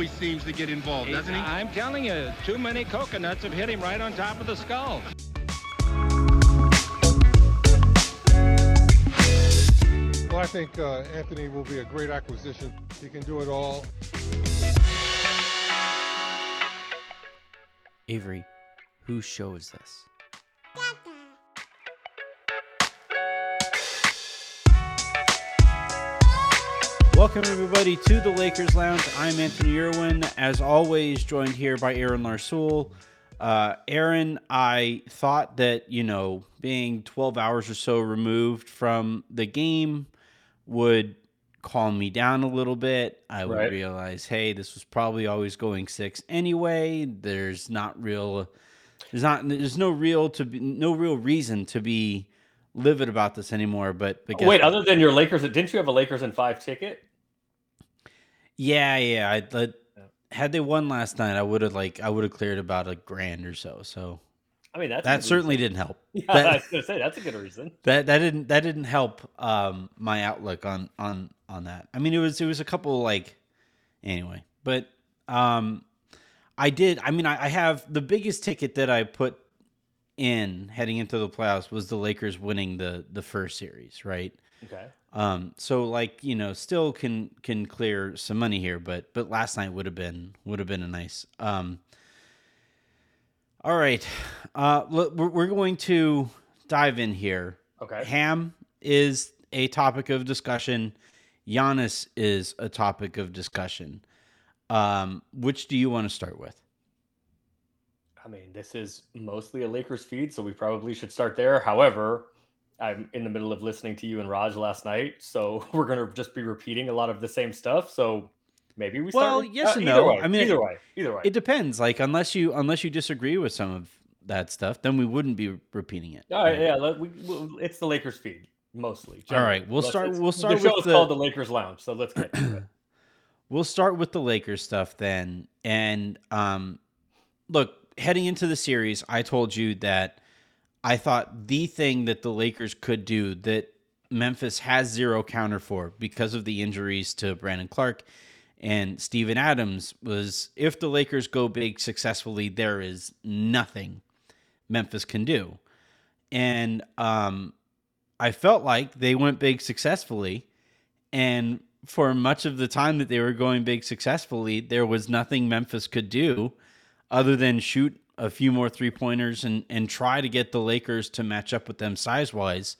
always seems to get involved, doesn't he? I'm telling you, too many coconuts have hit him right on top of the skull. Well, I think uh, Anthony will be a great acquisition. He can do it all. Avery, whose show is this? Welcome everybody to the Lakers Lounge. I'm Anthony Irwin, as always, joined here by Aaron Larsuel. Uh, Aaron, I thought that you know being 12 hours or so removed from the game would calm me down a little bit. I would Right. realize, hey, this was probably always going six anyway. There's not real, there's not, there's no real to be, no real reason to be livid about this anymore. But, but Wait, what? other than your Lakers, didn't you have a Lakers in five ticket? Yeah, yeah. I had they won last night, I would have like I would have cleared about a grand or so. So I mean, that's that certainly reason. didn't help. Yeah, I was gonna say that's a good reason. that that didn't that didn't help um my outlook on on on that. I mean, it was it was a couple like anyway, but um I did. I mean, I, I have the biggest ticket that I put in heading into the playoffs was the Lakers winning the the first series, right? Okay. Um, so like you know, still can can clear some money here, but but last night would have been would have been a nice. Um, all right, uh, look, we're we're going to dive in here. Okay. Ham is a topic of discussion. Giannis is a topic of discussion. Um, which do you want to start with? I mean, this is mostly a Lakers feed, so we probably should start there. However, I'm in the middle of listening to you and Raj last night, so we're gonna just be repeating a lot of the same stuff. So maybe we start. Well, with- yes and either no. Way, I mean, either it- way, either way. It depends. Like unless you unless you disagree with some of that stuff, then we wouldn't be repeating it. All right, yeah, let, we, we, it's the Lakers feed mostly. All right, we'll start- we'll start The show with is the- called the Lakers Lounge, so let's get to it. We'll start with the Lakers stuff then. And um, look, heading into the series, I told you that I thought the thing that the Lakers could do that Memphis has zero counter for because of the injuries to Brandon Clarke and Steven Adams was if the Lakers go big successfully, there is nothing Memphis can do. And um, I felt like they went big successfully. And for much of the time that they were going big successfully, there was nothing Memphis could do other than shoot a few more three pointers and, and try to get the Lakers to match up with them size wise.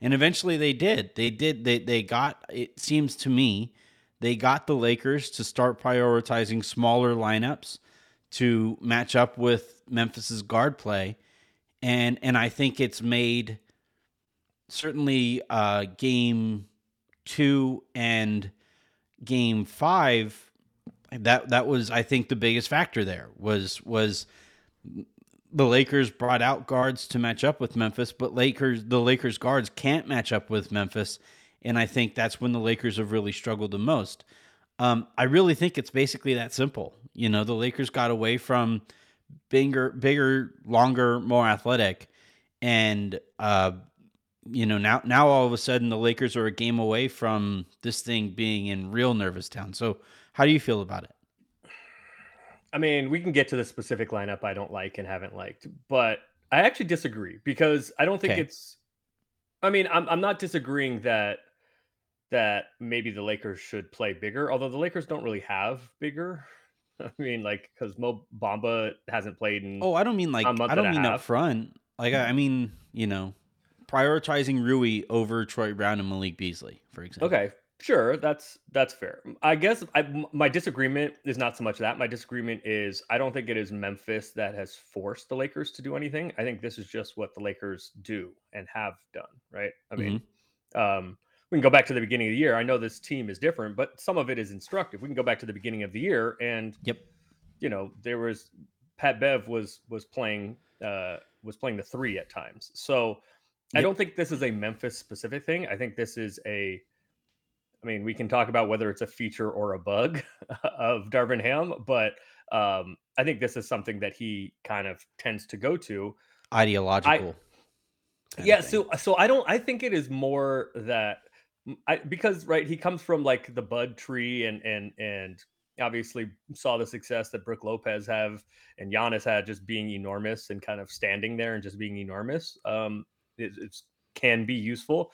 And eventually they did. They did. They, they got, it seems to me, they got the Lakers to start prioritizing smaller lineups to match up with Memphis's guard play. And, and I think it's made certainly uh, game two and game five that that was i think the biggest factor there was was the lakers brought out guards to match up with memphis but lakers the lakers guards can't match up with memphis and i think that's when the lakers have really struggled the most um, i really think it's basically that simple you know the lakers got away from bigger bigger longer more athletic and uh, you know now now all of a sudden the Lakers are a game away from this thing being in real nervous town. So how do you feel about it? I mean, we can get to the specific lineup I don't like and haven't liked, but I actually disagree because I don't think Okay. it's. I mean, I'm I'm not disagreeing that that maybe the Lakers should play bigger, although the Lakers don't really have bigger. I mean, like because Mo Bamba hasn't played in. Oh, I don't mean like I don't mean up front. Like I, I mm-hmm. mean, you know, prioritizing Rui over Troy Brown and Malik Beasley, for example. Okay, Sure, that's that's fair. I guess I, my disagreement is not so much that. My disagreement is I don't think it is Memphis that has forced the Lakers to do anything. I think this is just what the Lakers do and have done. Right. I mean, mm-hmm. um, we can go back to the beginning of the year. I know this team is different, but some of it is instructive. We can go back to the beginning of the year, and yep, you know there was Pat Bev was was playing uh, was playing the three at times. So yep. I don't think this is a Memphis specific thing. I think this is a I mean, we can talk about whether it's a feature or a bug of Darvin Ham, but um, I think this is something that he kind of tends to go to. Ideological. I, yeah. So, so I don't. I think it is more that I because right, he comes from like the bud tree and and and obviously saw the success that Brook Lopez have and Giannis had just being enormous and kind of standing there and just being enormous. Um, it it's, can be useful.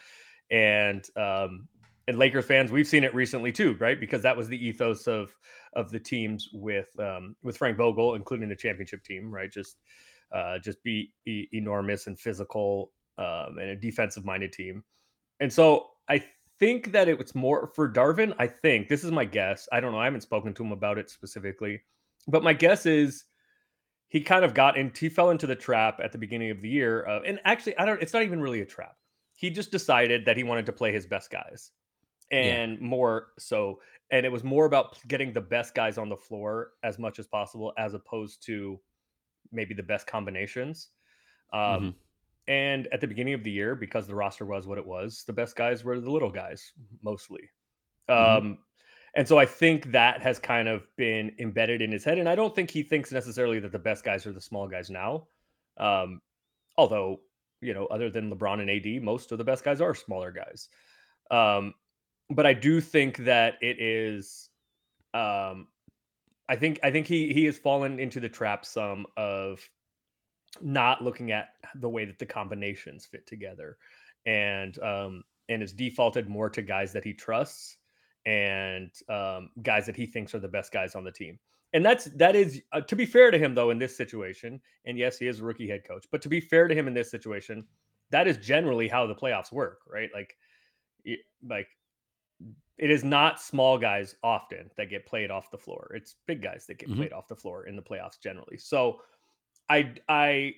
And um, and Lakers fans, we've seen it recently too, right? Because that was the ethos of of the teams with um, with Frank Vogel, including the championship team, right? Just uh, just be e- enormous and physical um, and a defensive minded team. And so I think that it was more for Darvin. I think this is my guess. I don't know. I haven't spoken to him about it specifically, but my guess is he kind of got in. He fell into the trap at the beginning of the year. Uh, and actually, I don't. It's not even really a trap. He just decided that he wanted to play his best guys and yeah. more so and it was more about getting the best guys on the floor as much as possible as opposed to maybe the best combinations um, mm-hmm. and at the beginning of the year because the roster was what it was the best guys were the little guys mostly mm-hmm. um, and so i think that has kind of been embedded in his head and i don't think he thinks necessarily that the best guys are the small guys now um, although you know other than lebron and ad most of the best guys are smaller guys um, but I do think that it is um I think I think he he has fallen into the trap some of not looking at the way that the combinations fit together and um and has defaulted more to guys that he trusts and um guys that he thinks are the best guys on the team. And that's that is uh, to be fair to him though in this situation and yes he is a rookie head coach but to be fair to him in this situation that is generally how the playoffs work right like like it is not small guys often that get played off the floor. It's big guys that get mm-hmm. played off the floor in the playoffs generally. So I I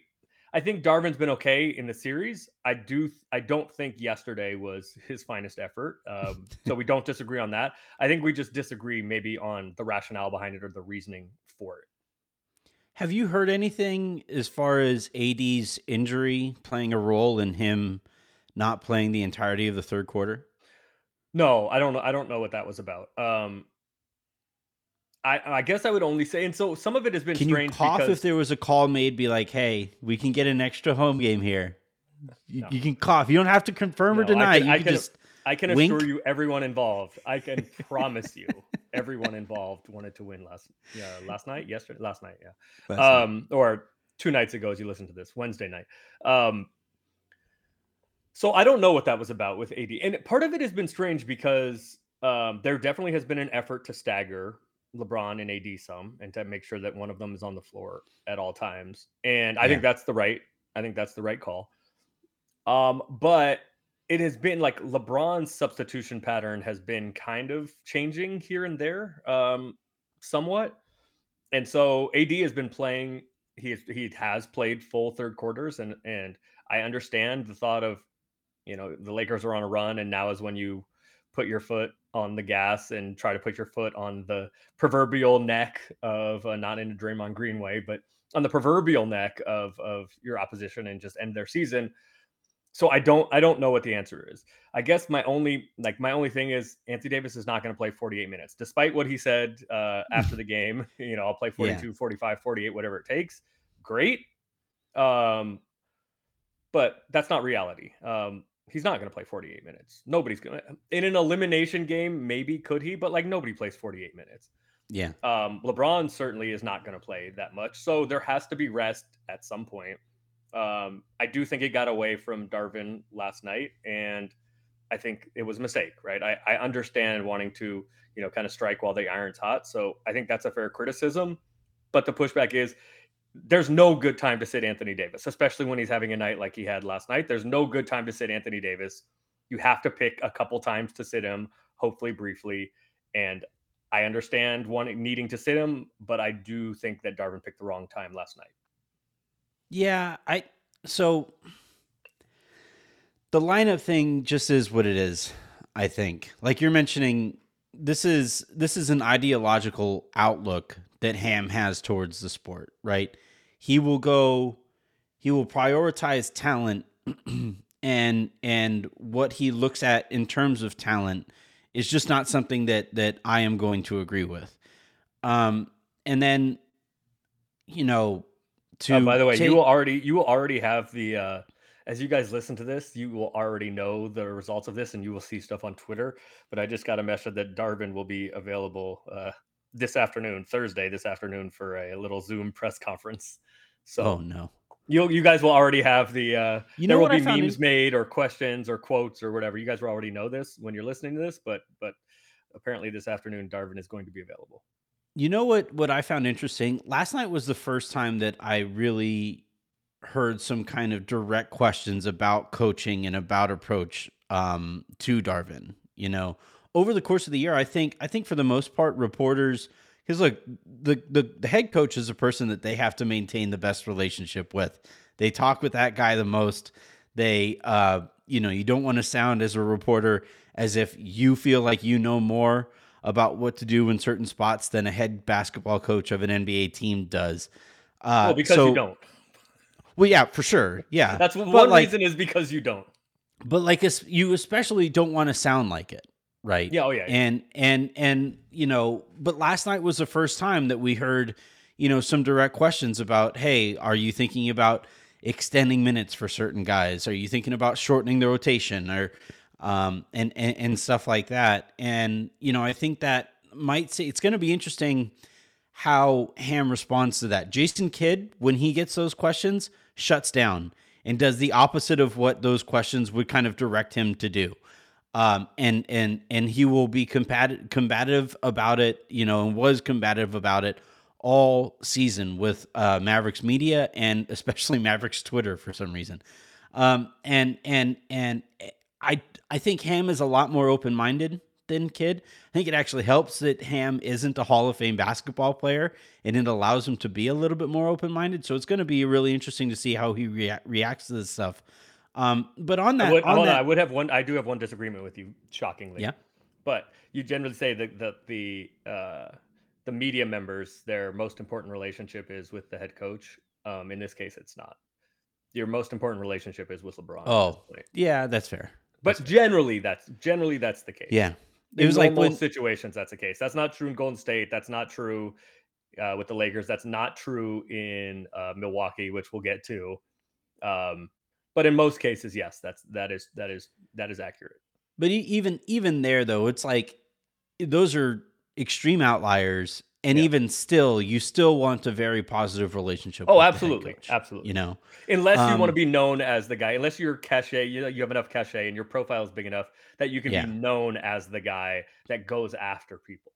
I think Darvin's been okay in the series. I do I don't think yesterday was his finest effort. Um, so we don't disagree on that. I think we just disagree maybe on the rationale behind it or the reasoning for it. Have you heard anything as far as AD's injury playing a role in him not playing the entirety of the third quarter? No, I don't know. I don't know what that was about. Um, I I guess I would only say, and so some of it has been can you cough because, if there was a call made? Be like, hey, we can get an extra home game here. You, no. you can cough. You don't have to confirm no, or deny. I can, you I can, just I can wink. assure you, everyone involved. I can promise you, everyone involved wanted to win last yeah last night, yesterday, last night, yeah, last um, night. or two nights ago as you listen to this Wednesday night. Um, so I don't know what that was about with AD, and part of it has been strange because um, there definitely has been an effort to stagger LeBron and AD some, and to make sure that one of them is on the floor at all times. And I yeah. think that's the right. I think that's the right call. Um, but it has been like LeBron's substitution pattern has been kind of changing here and there, um, somewhat. And so AD has been playing. He he has played full third quarters, and and I understand the thought of you know the Lakers are on a run, and now is when you put your foot on the gas and try to put your foot on the proverbial neck of uh, not in a Draymond Green way, but on the proverbial neck of of your opposition and just end their season. So I don't I don't know what the answer is. I guess my only like my only thing is Anthony Davis is not going to play 48 minutes despite what he said uh, after the game, you know, I'll play 42, yeah. 45, 48 whatever it takes. Great. Um but that's not reality. Um he's not going to play 48 minutes. Nobody's going to in an elimination game. Maybe could he, but like nobody plays 48 minutes. Yeah. Um, LeBron certainly is not going to play that much, so there has to be rest at some point. Um, I do think it got away from Darvin last night, and I think it was a mistake. Right. I, I understand wanting to you know kind of strike while the iron's hot, so I think that's a fair criticism. But the pushback is there's no good time to sit Anthony Davis, especially when he's having a night like he had last night. There's no good time to sit Anthony Davis. You have to pick a couple times to sit him. hopefully briefly. And I understand wanting needing to sit him, but I do think that Darvin picked the wrong time last night. Yeah, I so the lineup thing just is what it is. I think, like you're mentioning, this is this is an ideological outlook that Ham has towards the sport, right? He will go, he will prioritize talent, and and what he looks at in terms of talent is just not something that that I am going to agree with. Um, and then, you know, to Uh, by the way, take- you will already you will already have the uh as you guys listen to this, you will already know the results of this and you will see stuff on Twitter. But I just got a message that Darvin will be available uh this afternoon, Thursday this afternoon for a little Zoom press conference. So oh no, you you guys will already have the uh You there will be memes in- made or questions or quotes or whatever. You guys will already know this when you're listening to this, but but apparently this afternoon Darvin is going to be available. You know what what I found interesting? Last night was the first time that I really heard some kind of direct questions about coaching and about approach um, to Darvin. You know, over the course of the year, I think I think for the most part, reporters because look, the, the the head coach is a person that they have to maintain the best relationship with. They talk with that guy the most. They, uh, you know, you don't want to sound as a reporter as if you feel like you know more about what to do in certain spots than a head basketball coach of an NBA team does. Uh, well, because so- you don't. Well, yeah, for sure. Yeah, That's But, one like, reason is because you don't. But like, you especially don't want to sound like it, right? Yeah, oh, yeah, yeah. And and and you know, but last night was the first time that we heard, you know, some direct questions about, hey, are you thinking about extending minutes for certain guys? Are you thinking about shortening the rotation or um and and, and stuff like that? And you know, I think that might say it's going to be interesting how Ham responds to that. Jason Kidd, when he gets those questions, shuts down and does the opposite of what those questions would kind of direct him to do. Um, and and and he will be combative combative about it, you know, and was combative about it all season with uh, Mavericks media and especially Mavericks Twitter for some reason. Um, and and and I I think Ham is a lot more open minded than Kidd. I think it actually helps that Ham isn't a Hall of Fame basketball player, and it allows him to be a little bit more open minded. So it's going to be really interesting to see how he rea- reacts to this stuff. Um, but on that, I would, on hold on, that, I would have one. I do have one disagreement with you, shockingly. Yeah. But you generally say that the the uh, the media members, their most important relationship is with the head coach. Um, in this case, it's not. Your most important relationship is with LeBron. oh yeah, that's fair. but generally, that's generally that's the case. Yeah, In it was like when situations that's the case. That's not true in Golden State. That's not true uh, with the Lakers. That's not true in uh, Milwaukee, which we'll get to. Um, but in most cases, yes, that's that is that is that is accurate. But even even there though, it's like those are extreme outliers, and Yeah. even still, you still want a very positive relationship. Oh, with the head absolutely, coach, absolutely. You know, Unless you want to Um, be known as the guy, unless you're cachet, you know, you have enough cachet and your profile is big enough that you can Yeah. be known as the guy that goes after people.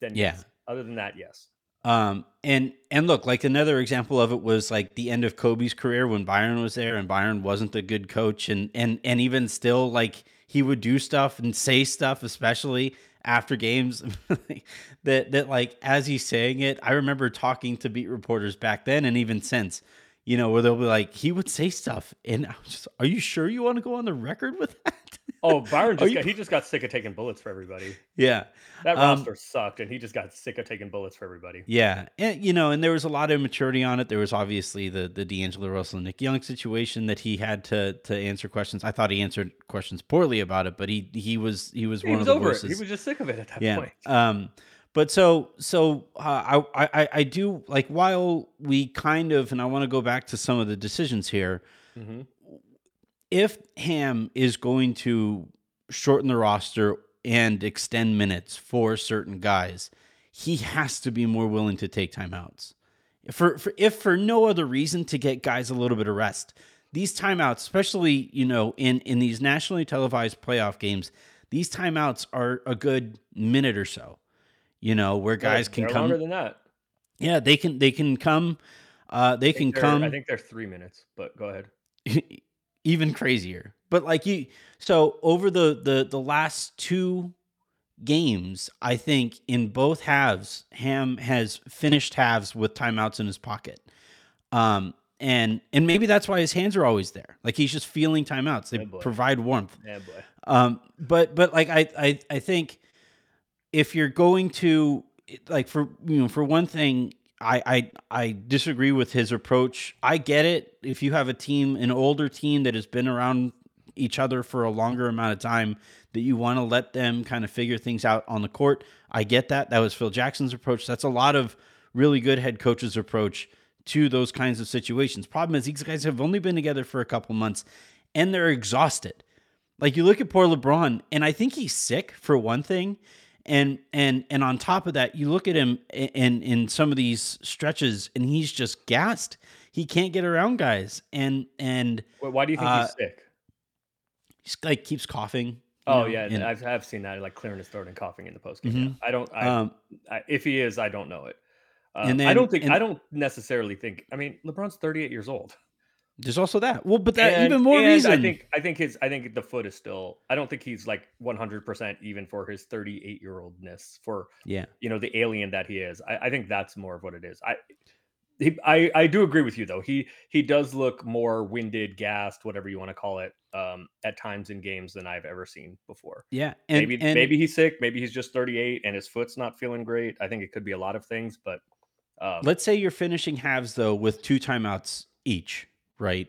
Then Yeah. yes. Other than that, yes. Um, and and look, like another example of it was like the end of Kobe's career when Byron was there, and Byron wasn't a good coach, and and and even still, like he would do stuff and say stuff, especially after games, that that like as he's saying it, I remember talking to beat reporters back then, and even since, you know, where they'll be like, he would say stuff, and I was just, are you sure you want to go on the record with that? Oh, Byron just you- got, he just got sick of taking bullets for everybody. yeah, That Um, roster sucked, and he just got sick of taking bullets for everybody. Yeah, and you know, and there was a lot of maturity on it. There was obviously the the D'Angelo Russell and Nick Young situation that he had to to answer questions. I thought he answered questions poorly about it, but he he was he was He one was of the over worst. it. He was just sick of it at that yeah. point. Um, but so so uh, I I I do like while we kind of and I want to go back to some of the decisions here. Mhm. If Ham is going to shorten the roster and extend minutes for certain guys, he has to be more willing to take timeouts. For, for if for no other reason to get guys a little bit of rest. These timeouts, especially you know in in these nationally televised playoff games, these timeouts are a good minute or so. You know where guys They're- can come. longer than that. yeah, they can they can come. Uh, they can come I think they're three minutes, but go ahead. even crazier. But like you, so over the the the last two games, I think in both halves, Ham has finished halves with timeouts in his pocket. Um, and and maybe that's why his hands are always there. Like he's just feeling timeouts. They Oh, provide warmth. Yeah, boy. Um, but but like I I I think if you're going to like for you know for one thing, I I I disagree with his approach. I get it if you have a team, an older team that has been around each other for a longer amount of time, that you want to let them kind of figure things out on the court. I get that. That was Phil Jackson's approach. That's a lot of really good head coaches' approach to those kinds of situations. Problem is, these guys have only been together for a couple months and they're exhausted. Like you look at poor LeBron, and I think he's sick for one thing. And and and on top of that, you look at him in in some of these stretches, and he's just gassed. He can't get around guys, and and Wait, why do you think Uh, he's sick? he's like keeps coughing. you Oh know, yeah, and- I've I've seen that like clearing his throat and coughing in the post game. Mhm. I don't. I, um, I, if he is, I don't know it. Um, And I don't think. and- I don't necessarily think. I mean, LeBron's 38 years old. There's also that. Well, but that And- even more and reason. I think. I think his. I think the foot is still. I don't think he's like 100 percent even for his 38 year oldness. For yeah, you know the alien that he is. I, I think that's more of what it is. I. He, I I do agree with you though. He he does look more winded, gassed, whatever you want to call it, um, at times in games than I've ever seen before. yeah, and maybe and, maybe he's sick. Maybe he's just 38 and his foot's not feeling great. I think it could be a lot of things, but um, Let's say you're finishing halves though with two timeouts each, right?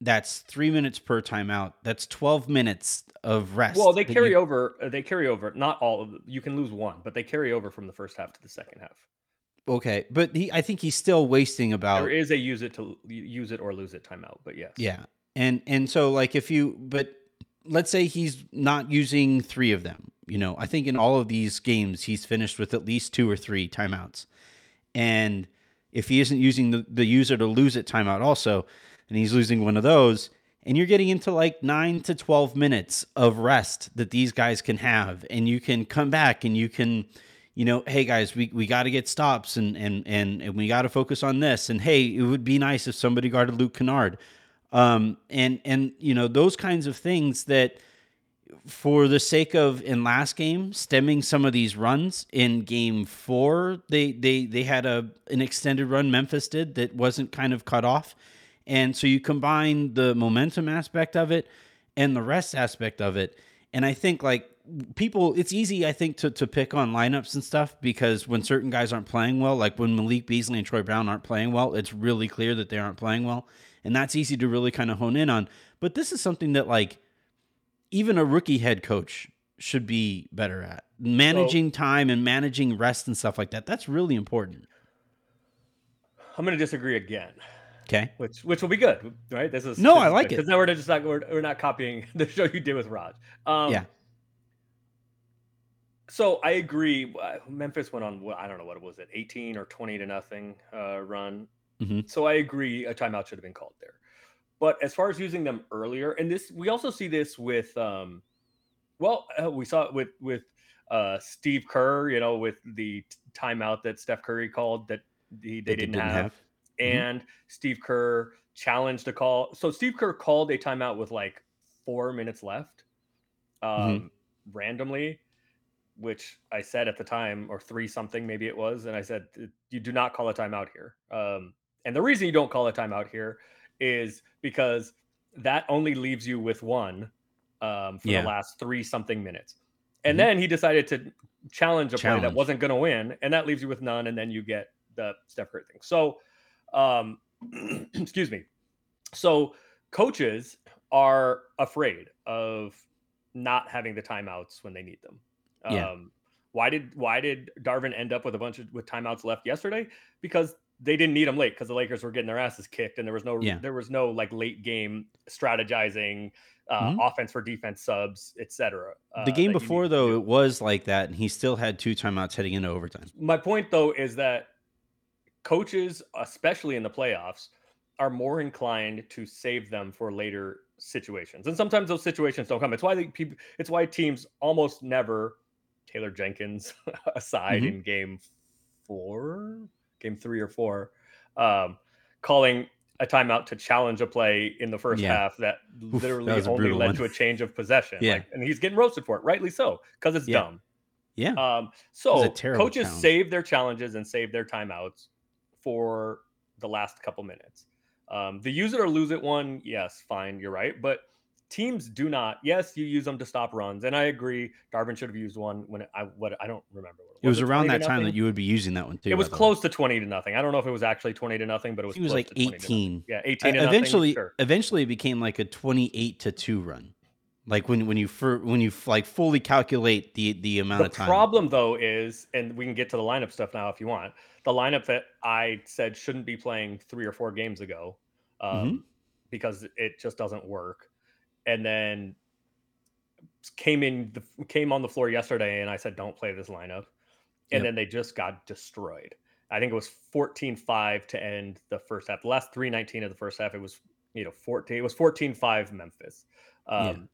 That's three minutes per timeout. That's 12 minutes of rest. well, they carry you- over. uh, They carry over. Not all of. You can lose one, but they carry over from the first half to the second half. Okay, but he, I think he's still wasting about There is a use it to use it or lose it timeout, but yes. yeah, and and so like if you but let's say he's not using three of them. You know, I think in all of these games he's finished with at least two or three timeouts, and if he isn't using the, the user to lose it timeout also, and he's losing one of those, and you're getting into like nine to 12 minutes of rest that these guys can have, and you can come back and you can, you know, hey guys, we, we got to get stops and, and, and, and we got to focus on this. And hey, it would be nice if somebody guarded Luke Kennard. Um, and, and, you know, those kinds of things that, for the sake of in last game stemming some of these runs in game four they they they had a an extended run memphis did that wasn't kind of cut off and so you combine the momentum aspect of it and the rest aspect of it and i think like people it's easy i think to, to pick on lineups and stuff because when certain guys aren't playing well like when malik beasley and troy brown aren't playing well it's really clear that they aren't playing well and that's easy to really kind of hone in on but this is something that like even a rookie head coach should be better at managing time and managing rest and stuff like that. That's really important. I'm going to disagree again, Okay. which which will be good, right? This is No, I like it. because now we're just not we're, we're not copying the show you did with Raj. Um, Yeah. So I agree. uh, Memphis went on. I don't know what it was. It 18 or 20 to nothing uh, run. Mhm. So I agree. A timeout should have been called there. But as far as using them earlier, and this we also see this with, um, well, uh, we saw it with with uh, Steve Kerr. You know, with the timeout that Steph Curry called that he, they That didn't, have, Mhm. And Steve Kerr challenged a call. So Steve Kerr called a timeout with like four minutes left, um, Mhm. randomly, which I said at the time, or three something maybe it was, and I said you do not call a timeout here. Um, and the reason you don't call a timeout here is because that only leaves you with one um, for Yeah. the last three something minutes. And Mhm. then he decided to challenge a play that wasn't going to win, and that leaves you with none, and then you get the Steph Curry thing. So, um, excuse me. So coaches are afraid of not having the timeouts when they need them. Yeah. Um, why did why did Darvin end up with a bunch of with timeouts left yesterday? Because they didn't need them late because the Lakers were getting their asses kicked and there was no Yeah. there was no like late game strategizing, uh, Mhm. offense for defense subs, etc. the game before, though, it was like that, and he still had two timeouts heading into overtime. my point though is that coaches, especially in the playoffs, are more inclined to save them for later situations, and sometimes those situations don't come. It's why the people. It's why teams almost never, Taylor Jenkins aside Mhm. in game four, game three or four, um, calling a timeout to challenge a play in the first Yeah. half that Oof, literally that only led one. to a change of possession. Yeah. Like, and he's getting roasted for it, rightly so, because it's Yeah. dumb. Yeah. Um, so coaches challenge. save their challenges and save their timeouts for the last couple minutes. Um, the use it or lose it one, yes, fine, you're right. But teams do not. Yes, you use them to stop runs, and I agree. Darvin should have used one when it, I what I don't remember. What it was around that time that you would be using that one too. It was by the way. close to twenty to nothing. I don't know if it was actually twenty to nothing, but it was. He was close like to 20 to nothing. 18. Yeah, eighteen. to nothing, eventually, sure. eventually, it became like a twenty-eight to two run. Like when when you fir- when you like fully calculate the the amount The of time. The problem though is, and we can get to the lineup stuff now if you want. The lineup that I said shouldn't be playing three or four games ago, um, Mhm. because it just doesn't work. And then came in the came on the floor yesterday, and I said don't play this lineup, and Yep. then they just got destroyed. I think it was 14-5 to end the first half. The last 319 of the first half, it was you know 14. It was 14-5 Memphis um, Yeah.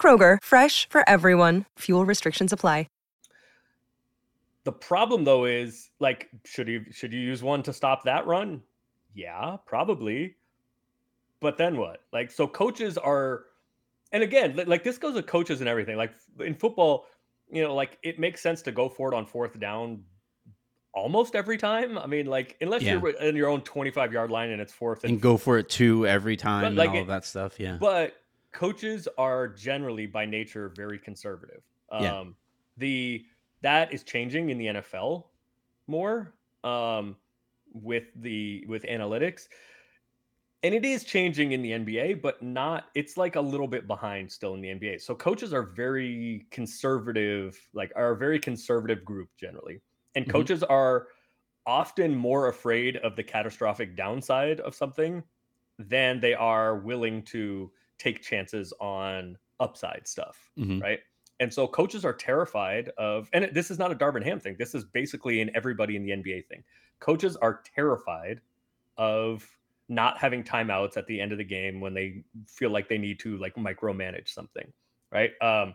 Kroger, fresh for everyone. Fuel restrictions apply. The problem though is like should you should you use one to stop that run? Yeah, probably. But then what? Like so coaches are and again, like this goes with coaches and everything. Like in football, you know, like it makes sense to go for it on fourth down almost every time. I mean, like unless Yeah. you're in your own 25 yard line and it's fourth and and go for it two every time and like all it- of that stuff. Yeah. but coaches are generally by nature very conservative. Um, Yeah. The that is changing in the NFL more um, with the with analytics, and it is changing in the NBA, but not. It's like a little bit behind still in the NBA. So coaches are very conservative, like are a very conservative group generally, and Mhm. coaches are often more afraid of the catastrophic downside of something than they are willing to take chances on upside stuff, Mhm. right? And so coaches are terrified of, and this is not a Darvin Ham thing. This is basically an everybody in the NBA thing. Coaches are terrified of not having timeouts at the end of the game when they feel like they need to like micromanage something, right? Um,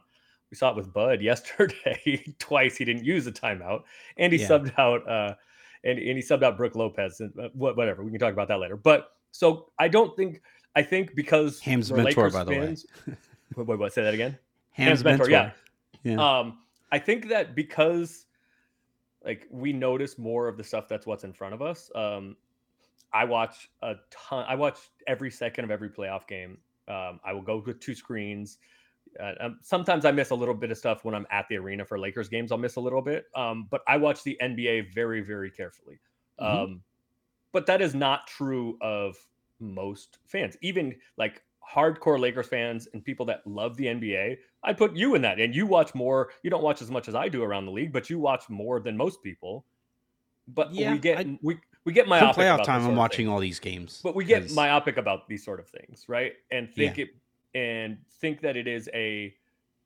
we saw it with Bud yesterday. Twice he didn't use a timeout, and he Yeah. subbed out uh, and, and he subbed out Brook Lopez and uh, whatever. We can talk about that later. But so I don't think I think because Ham's mentor, Lakers by the way. fans- Wait, wait, what? Say that again. Ham's, mentor, mentor. yeah. Yeah. Um, I think that because like we notice more of the stuff that's what's in front of us. Um, I watch a ton. I watch every second of every playoff game. Um, I will go with two screens. Uh, um, sometimes I miss a little bit of stuff when I'm at the arena for Lakers games. I'll miss a little bit, um, but I watch the NBA very, very carefully. Mhm. Um, but that is not true of most fans, even like hardcore Lakers fans and people that love the NBA. I put you in that, and you watch more. You don't watch as much as I do around the league, but you watch more than most people. But Yeah, we get I- we we get Come myopic. playoff about time, I'm watching thing. all these games. But we get 'cause- myopic about these sort of things, right? And think it and think that it is a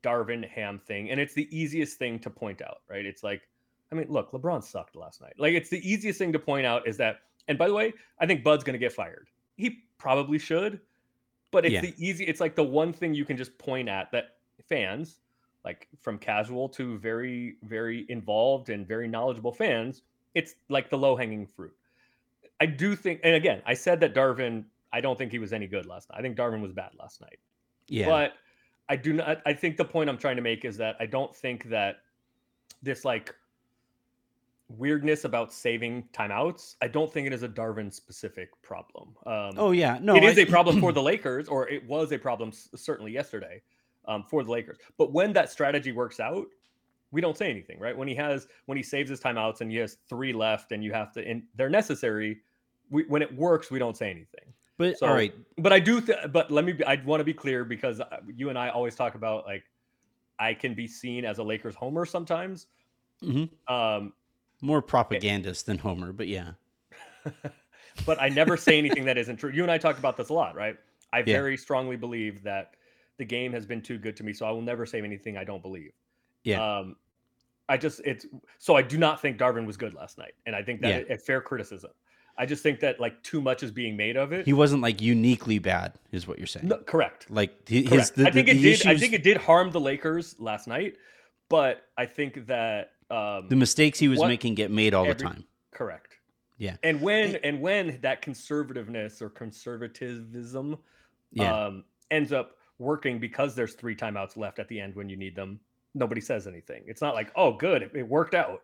Darvin Ham thing, and it's the easiest thing to point out, right? It's like, I mean, look, LeBron sucked last night. Like, it's the easiest thing to point out is that. And by the way, I think Bud's going to get fired. He probably should, but it's Yeah. the easy. It's like the one thing you can just point at that fans, like from casual to very, very involved and very knowledgeable fans, it's like the low hanging fruit. I do think, and again, I said that Darvin, I don't think he was any good last night. I think Darvin was bad last night. yeah. But I do not, I think the point I'm trying to make is that I don't think that this like weirdness about saving timeouts, I don't think it is a Darvin specific problem. Um, oh yeah, no, it is a problem for the Lakers, or it was a problem certainly yesterday um, for the Lakers. But when that strategy works out, we don't say anything, right? When he has when he saves his timeouts and he has three left and you have to and they're necessary. We, when it works, we don't say anything. But So, all right, but I do. Th- but let me. Be, I want to be clear because uh, you and I always talk about like I can be seen as a Lakers homer sometimes. Mhm. Um, more propagandist than Homer, but yeah. but I never say anything that isn't true. You and I talk about this a lot, right? I Yeah. very strongly believe that the game has been too good to me, so I will never say anything I don't believe. Yeah. Um, I just it's so I do not think Darvin was good last night, and I think that Yeah. a fair criticism. I just think that like too much is being made of it. He wasn't like uniquely bad, is what you're saying. No, correct. Like hi- his, Correct. the, I think the, it the did. I think it did harm the Lakers last night, but I think that um, the mistakes he was what- making get made all every- the time. Correct. Yeah. And when and when that conservativeness or conservatism Yeah. um, ends up working because there's three timeouts left at the end when you need them, nobody says anything. It's not like, oh, good, it, it worked out.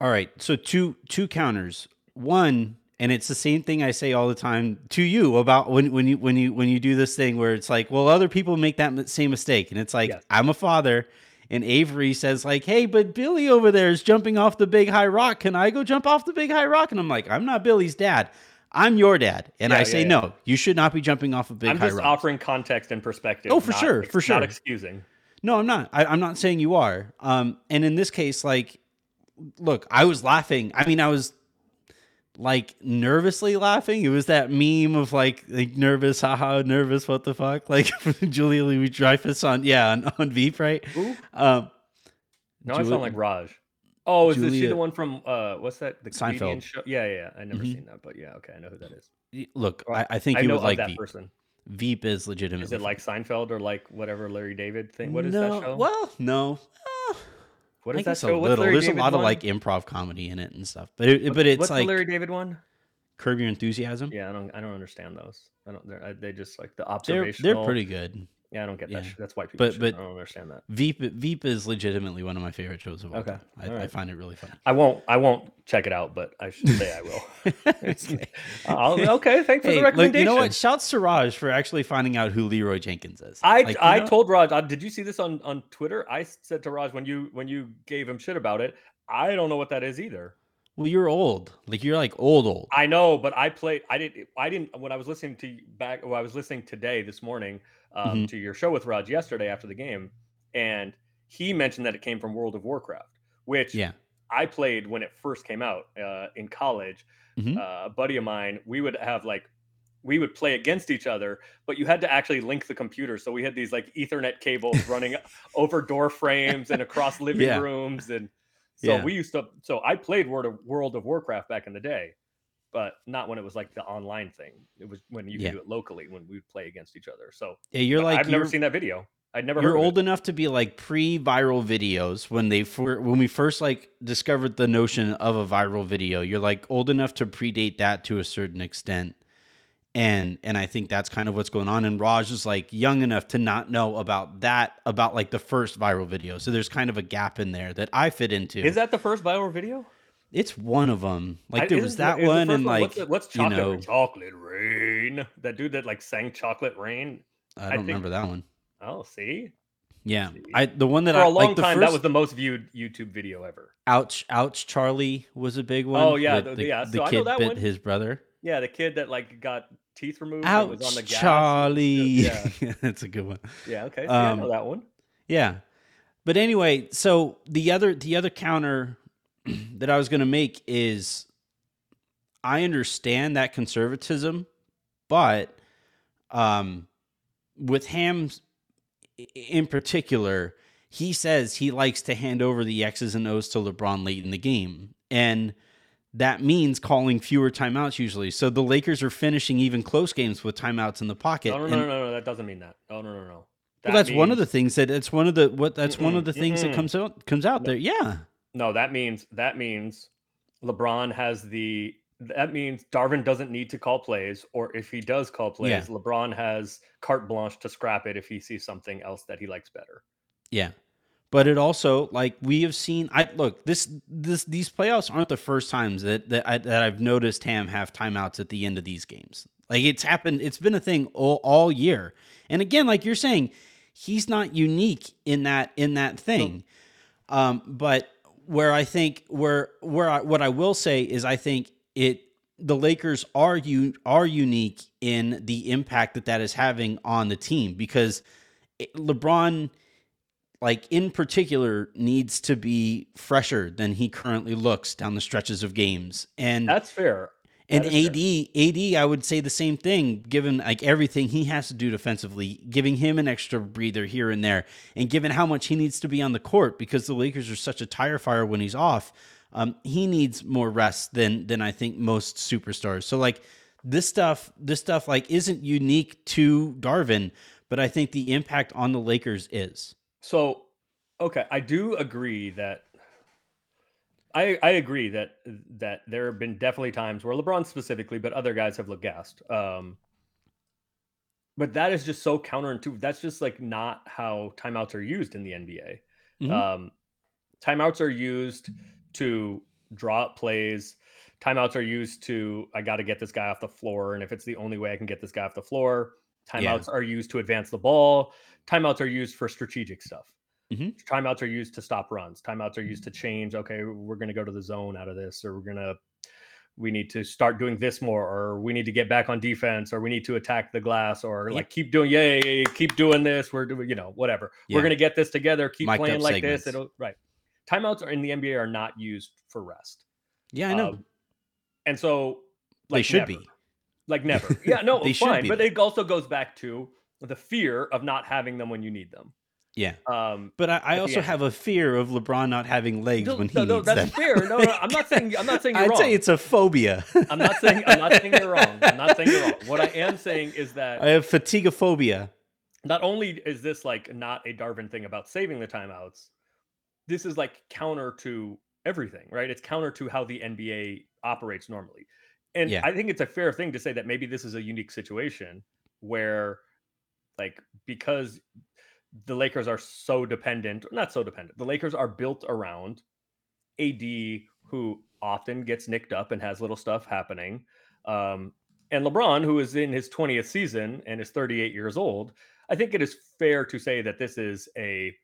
All right. So two two counters. One, and it's the same thing I say all the time to you about when when you when you when you do this thing where it's like, well, other people make that same mistake, and it's like Yes. I'm a father, and Avery says like, hey, but Billy over there is jumping off the big high rock. Can I go jump off the big high rock? And I'm like, I'm not Billy's dad. I'm your dad, and Yeah, I yeah, say yeah. no. You should not be jumping off a big high. rock." I'm just offering context and perspective. Oh, for not sure, for sure. Not excusing. No, I'm not. I, I'm not saying you are. Um, and in this case, like, look, I was laughing. I mean, I was like nervously laughing. It was that meme of like, like nervous, haha, nervous, what the fuck, like Julia Louis Dreyfus on, yeah, on, on Veep, right? Who? Um, No, I Julia- sound like Raj. Oh, is this she the one from uh what's that? The comedian Seinfeld. show? Yeah, yeah, yeah. I never Mhm. seen that, but yeah, okay, I know who that is. look, Well, I, I think I you know would like that Veep. person. Veep is legitimately. Is it like Seinfeld or like whatever Larry David thing? What is no, that show? Well, no. What I is that guess show? a What's little. Larry There's a David lot of like improv comedy in it and stuff, but it, What- but it's what's like the Larry David one? Curb Your Enthusiasm. Yeah, I don't I don't understand those. I don't. They're, I, they just like the they're observational. they're pretty good. Yeah, I don't get that. yeah. shit. That's white people. But- shit. but- I don't understand that. Veep Veep is legitimately one of my favorite shows of all Okay, time. I, all I find it really fun. I won't. I won't check it out, but I should say I will. Okay. I'll- okay, thanks for Hey, the look, recommendation. you know what? Shouts to Raj for actually finding out who Leeroy Jenkins is. I Like, I know- told Raj. uh, Did you see this on on Twitter? I said to Raj when you when you gave him shit about it. I don't know what that is either. Well, you're old. Like you're like old old. I know, but I played. I didn't. I didn't. When I was listening to back, well, I was listening today, this morning, um, Mhm. to your show with Raj yesterday after the game, and he mentioned that it came from World of Warcraft, which Yeah. I played when it first came out uh, in college. Mhm. Uh, a buddy of mine, we would have like we would play against each other, but you had to actually link the computer. So we had these like Ethernet cables running over door frames and across living Yeah. rooms, and so Yeah. we used to. So I played World of World of Warcraft back in the day, but not when it was like the online thing. It was when you could Yeah. do it locally when we would play against each other. So Yeah, you're like I've never you're- seen that video. I'd never. You're heard of it. old enough to be like pre-viral videos when they when we first like discovered the notion of a viral video. You're like old enough to predate that to a certain extent. And and I think that's kind of what's going on. And Raj is like young enough to not know about that about like the first viral video. So there's kind of a gap in there that I fit into. Is that the first viral video? It's one of them. Like I- was that the one, and like what's, what's you chocolate know, Rain? chocolate rain? That dude that like sang chocolate rain. I I don't think- remember that one. Oh, see, Yeah, I the one that for I a long like the time first, that was the most viewed YouTube video ever. ouch ouch Charlie was a big one. Oh, yeah, the- the, yeah, so I know kid that bit one. his brother. Yeah, the kid that like got teeth removed. and was on the gas. Charlie. Yeah, That's a good one. yeah. Okay, see, I know Um, that one. Yeah. But anyway, so the other the other counter that I was going to make is I understand that conservatism, but um with Ham's in particular, he says he likes to hand over the X's and O's to LeBron late in the game. And that means calling fewer timeouts usually. So the Lakers are finishing even close games with timeouts in the pocket. No, no, no, no, no. That doesn't mean that. No, no, no, no. well, that's one of the things that it's one of the what that's one of the things that comes out comes out there. Yeah. No, that means that means LeBron has the that means Darvin doesn't need to call plays, or if he does call plays, Yeah. LeBron has carte blanche to scrap it if he sees something else that he likes better. Yeah. But it also like we have seen I look, this this these playoffs aren't the first times that that, I, that I've noticed Ham have timeouts at the end of these games. Like it's happened it's been a thing all, all year. And again, like you're saying, he's not unique in that in that thing. Um, but where I think where where I, what I will say is I think it the Lakers are you are unique in the impact that that is having on the team because LeBron like in particular needs to be fresher than he currently looks down the stretches of games and that's fair and AD, AD, I would say the same thing, given like everything he has to do defensively, giving him an extra breather here and there, and given how much he needs to be on the court because the Lakers are such a tire fire when he's off, um, he needs more rest than than I think most superstars. So like this stuff, this stuff like isn't unique to Darvin, but I think the impact on the Lakers is. So, okay, I do agree that I, I agree that that there have been definitely times where LeBron specifically, but other guys have looked gassed. Um, but that is just so counterintuitive. That's just like not how timeouts are used in the NBA. Mhm. Um, timeouts are used to draw up plays. Timeouts are used to I got to get this guy off the floor, and if it's the only way I can get this guy off the floor, Yeah. timeouts are used to advance the ball. Timeouts are used for strategic stuff. Mhm. Timeouts are used to stop runs. Timeouts are used to change. Okay, we're going to go to the zone out of this, or we're going to we need to start doing this more, or we need to get back on defense, or we need to attack the glass, or Yep. like keep doing yay, yeah, yeah, keep doing this. We're doing you know whatever. Yeah. We're going to get this together. Keep Mic'd playing like segments. this. It'll right. Timeouts are in the NBA are not used for rest. Yeah, I know. Um, and so they like, should never. be. Like never. Yeah, no, They should fine. be, But it also goes back to the fear of not having them when you need them. Yeah. Um, But I, I also have a fear of LeBron not having legs no, when he no, no, needs that's them. fair. No, no, I'm not saying I'm not saying you're I'd wrong. say it's a phobia. I'm not saying I'm not saying you're wrong. I'm not saying you're wrong. What I am saying is that I have fatigueophobia. not only is this like not a Darvin thing about saving the timeouts, this is like counter to everything, right? It's counter to how the NBA operates normally. And Yeah. I think it's a fair thing to say that maybe this is a unique situation where like because the Lakers are so dependent, not so dependent. The Lakers are built around AD who often gets nicked up and has little stuff happening. Um, and LeBron, who is in his 20th season and is 38 years old, I think it is fair to say that this is a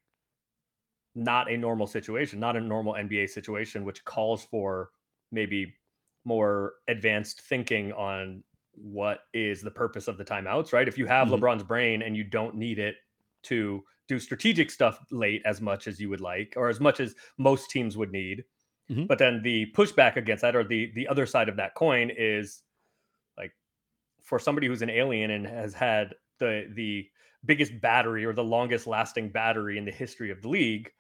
not a normal situation, not a normal NBA situation, which calls for maybe more advanced thinking on what is the purpose of the timeouts, right? If you have Mhm. LeBron's brain and you don't need it to do strategic stuff late as much as you would like, or as much as most teams would need. Mhm. But then the pushback against that, or the the other side of that coin, is like for somebody who's an alien and has had the the biggest battery or the longest lasting battery in the history of the league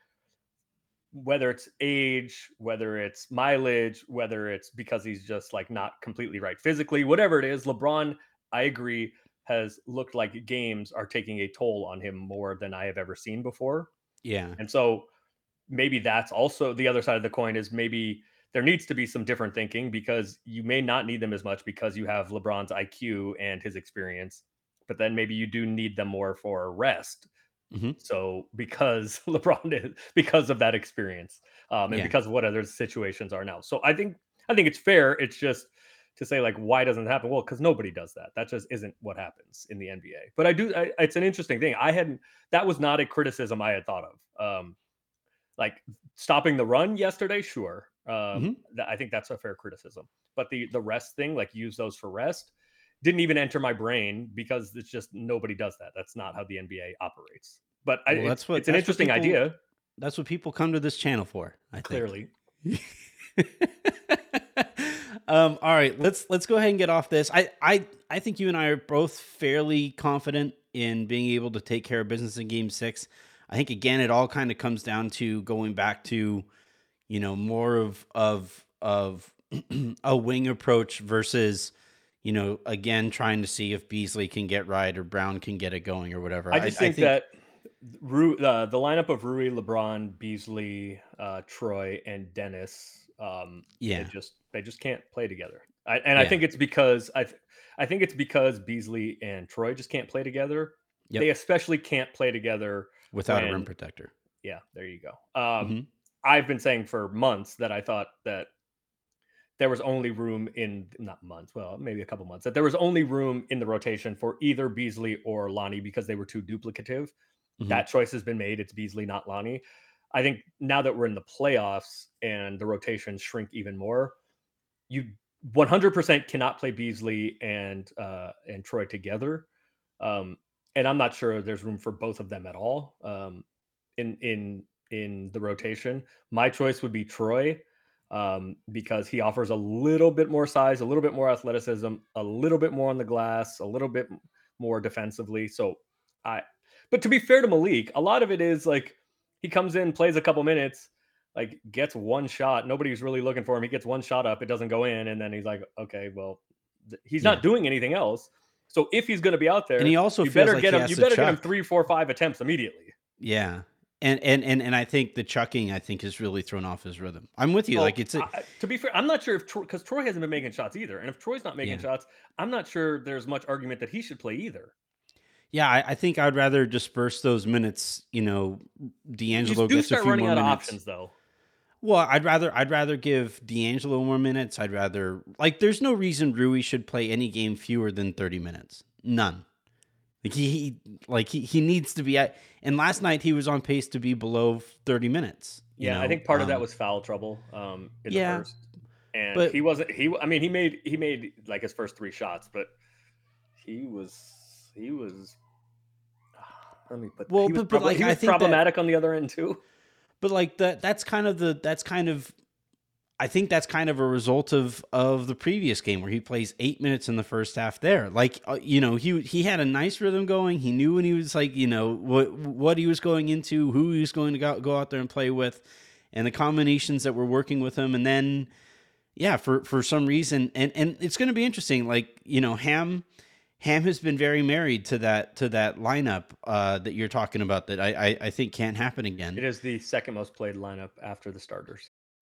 whether it's age whether it's mileage whether it's because he's just like not completely right physically whatever it is lebron i agree has looked like games are taking a toll on him more than i have ever seen before Yeah. and so maybe that's also the other side of the coin is maybe there needs to be some different thinking because you may not need them as much because you have LeBron's IQ and his experience, but then maybe you do need them more for rest. Mhm. So because LeBron is because of that experience, um, and Yeah. because of what other situations are now. So I think I think it's fair. It's just to say like why doesn't it happen? Well, because nobody does that. That just isn't what happens in the NBA. But I do. I, it's an interesting thing. I hadn't. That was not a criticism I had thought of. Um, like stopping the run yesterday, sure. Um, Mhm. that, I think that's a fair criticism. But the the rest thing, like use those for rest, didn't even enter my brain because it's just nobody does that. That's not how the NBA operates. But I, Well, it's, that's what- it's an that's what interesting people- idea. That's what people come to this channel for. I think. Clearly, um, all right, let's let's go ahead and get off this. I, I I think you and I are both fairly confident in being able to take care of business in Game Six. I think again, it all kind of comes down to going back to, you know, more of of of a wing approach versus, you know, again trying to see if Beasley can get right or Brown can get it going or whatever. I just think, that Ru, uh, the lineup of Rui, LeBron, Beasley, uh, Troy, and Dennis, um, Yeah. they just they just can't play together. I, and I think it's because I th- I think it's because Beasley and Troy just can't play together. Yep. They especially can't play together without a rim protector. Yeah, there you go. Um, Mhm. I've been saying for months that I thought that there was only room in not months, well, maybe a couple months, that there was only room in the rotation for either Beasley or Lonnie because they were too duplicative. Mhm. That choice has been made. It's Beasley, not Lonnie. I think now that we're in the playoffs and the rotations shrink even more, you 100% cannot play Beasley and uh, and Troy together. Um, and I'm not sure there's room for both of them at all um, in in in the rotation. My choice would be Troy um, because he offers a little bit more size, a little bit more athleticism, a little bit more on the glass, a little bit more defensively. So I, but to be fair to Malik, a lot of it is like he comes in, plays a couple minutes, like gets one shot. Nobody's really looking for him. He gets one shot up, it doesn't go in, and then he's like, okay, well, th- he's Yeah. not doing anything else. So if he's going to be out there, And he also you better like get him. You better get him three, four, five attempts immediately. Yeah. And, and and and I think the chucking I think has really thrown off his rhythm. I'm with you. Well, like it's a, I- to be fair, I'm not sure if because Troy hasn't been making shots either, and if Troy's not making Yeah. shots, I'm not sure there's much argument that he should play either. yeah. I, I think I'd rather disperse those minutes. You know, D'Angelo do gets a few more minutes. options though. Well, I'd rather I'd rather give D'Angelo more minutes. I'd rather like there's no reason Rui should play any game fewer than 30 minutes. None. Like he, he like he, he needs to be at and last night he was on pace to be below 30 minutes. Yeah, I think part of that um, was foul trouble. Um, in yeah, the first, and but- he wasn't. He, I mean, he made he made like his first three shots, but he was he was. Let me put. Well, he was, but- but, prob- like, he I think that- problematic on the other end too. but like that that's kind of the that's kind of I think that's kind of a result of of the previous game where he plays eight minutes in the first half. There, like uh, you know, he he had a nice rhythm going. He knew when he was like you know what what he was going into, who he was going to go, go out there and play with, and the combinations that were working with him. And then, yeah, for for some reason, and and it's going to be interesting. Like you know, Ham. Ham has been very married to that to that lineup uh, that you're talking about. That I, I I think can't happen again. It is the second most played lineup after the starters.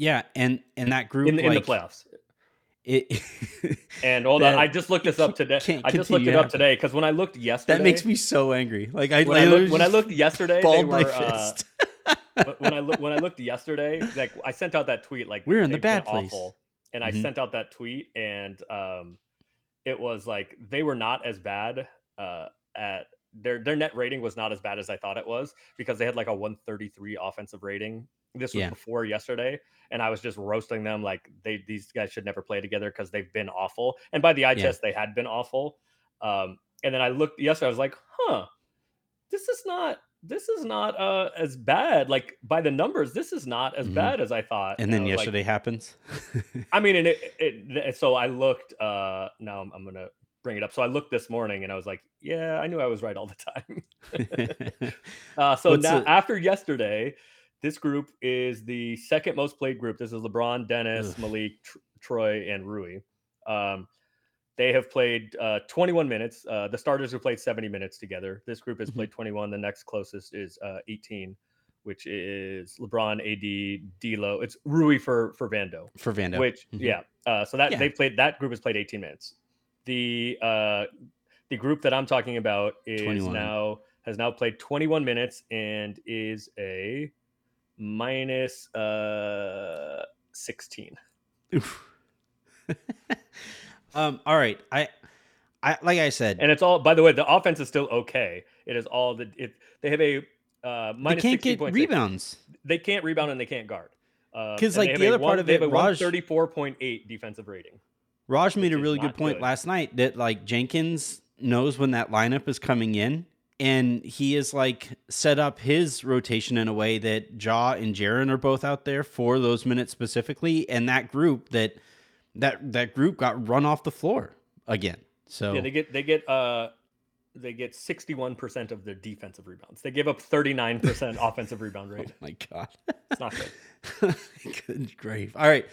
Yeah, and and that group in, the- in the playoffs. It And hold on, That- I just looked this up today. I just looked it up today because when I looked yesterday, that makes me so angry. Like I when I, literally looked, when I looked yesterday, they were, uh, when I look when I looked yesterday, like I sent out that tweet, like We're in the bad place. awful, and I Mhm. sent out that tweet, and um, it was like they were not as bad uh, at their their net rating was not as bad as I thought it was because they had like a 133 offensive rating. This was Yeah. before yesterday, and I was just roasting them like they these guys should never play together because they've been awful. And by the eye Yeah. test, they had been awful. Um, and then I looked yesterday, I was like, huh, this is not this is not uh as bad. Like by the numbers, this is not as Mhm. bad as I thought. and then I was like, yesterday happens. I mean, and it, it, so I looked. Uh, now I'm, I'm gonna bring it up. So I looked this morning, and I was like, yeah, I knew I was right all the time. uh, so What's now the- after yesterday, this group is the second most played group. This is LeBron, Dennis, Ugh. Malik, Tr- Troy, and Rui. Um, they have played uh, 21 minutes. Uh, the starters have played 70 minutes together. This group has Mhm. played 21. The next closest is uh, 18, which is LeBron, AD, D'Lo. It's Rui for for Vando for Vando. which Mhm. yeah uh, so that Yeah. they played that group has played 18 minutes the uh the group that i'm talking about is 21. now has now played 21 minutes and is a minus uh 16 Oof. um. All right. I. I like I said. and it's all by the way the offense is still okay it is all the it they have a uh they can't get 16.6. rebounds. they can't rebound and they can't guard Because and like, they have the other part of they have it, a Raj- thirty four point eight defensive rating Raj made a really good point good. last night that like Jenkins knows when that lineup is coming in, and he is like set up his rotation in a way that Ja and Jaren are both out there for those minutes specifically, and that group that that that group got run off the floor again. So Yeah, they get they get uh they get 61% of their defensive rebounds. They give up 39% offensive rebound oh rate. my god, It's not good. good grief! All right,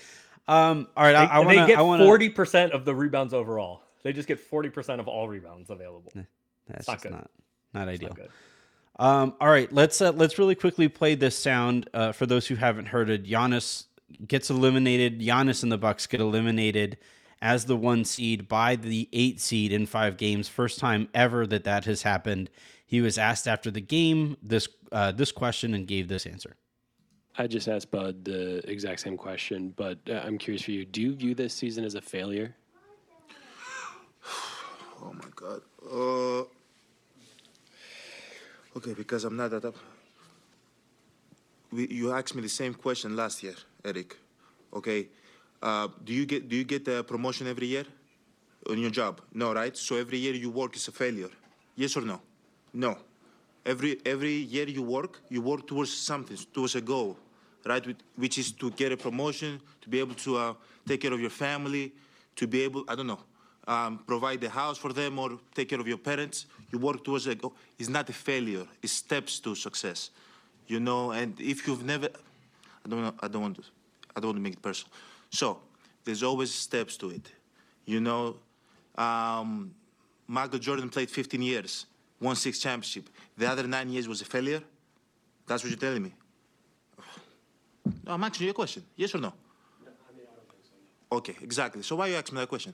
um, all right, They, I, I want they get wanna, 40% of the rebounds overall. They just get 40% of all rebounds available. That's not just good. not not It's ideal. not good. Um, all right, let's uh, let's really quickly play this sound uh, for those who haven't heard it. Giannis gets eliminated. Giannis and the Bucks get eliminated as the one seed by the eight seed in five games. First time ever that that has happened. He was asked after the game this uh, this question and gave this answer. I just asked Bud the exact same question, but uh, I'm curious for you. Do you view this season as a failure? Oh my God. Okay, because I'm not that up. We, you asked me the same question last year, Eric. Okay, uh, do you get do you get a promotion every year on your job? No, right? So every year you work is a failure. Yes or no? No. Every every year you work, you work towards something, towards a goal, right? Which is to get a promotion, to be able to uh, take care of your family, to be able, I don't know, um, provide the house for them or take care of your parents. You work towards a goal. It's not a failure. It's steps to success, you know. And if you've never, I don't, know, I don't want to, I don't want to make it personal. So there's always steps to it, you know. Um, Michael Jordan played 15 years, won six championship. The other nine years was a failure. That's what you're telling me. No, I'm asking you a question. Yes or no? Okay, exactly. So why are you asking me that question?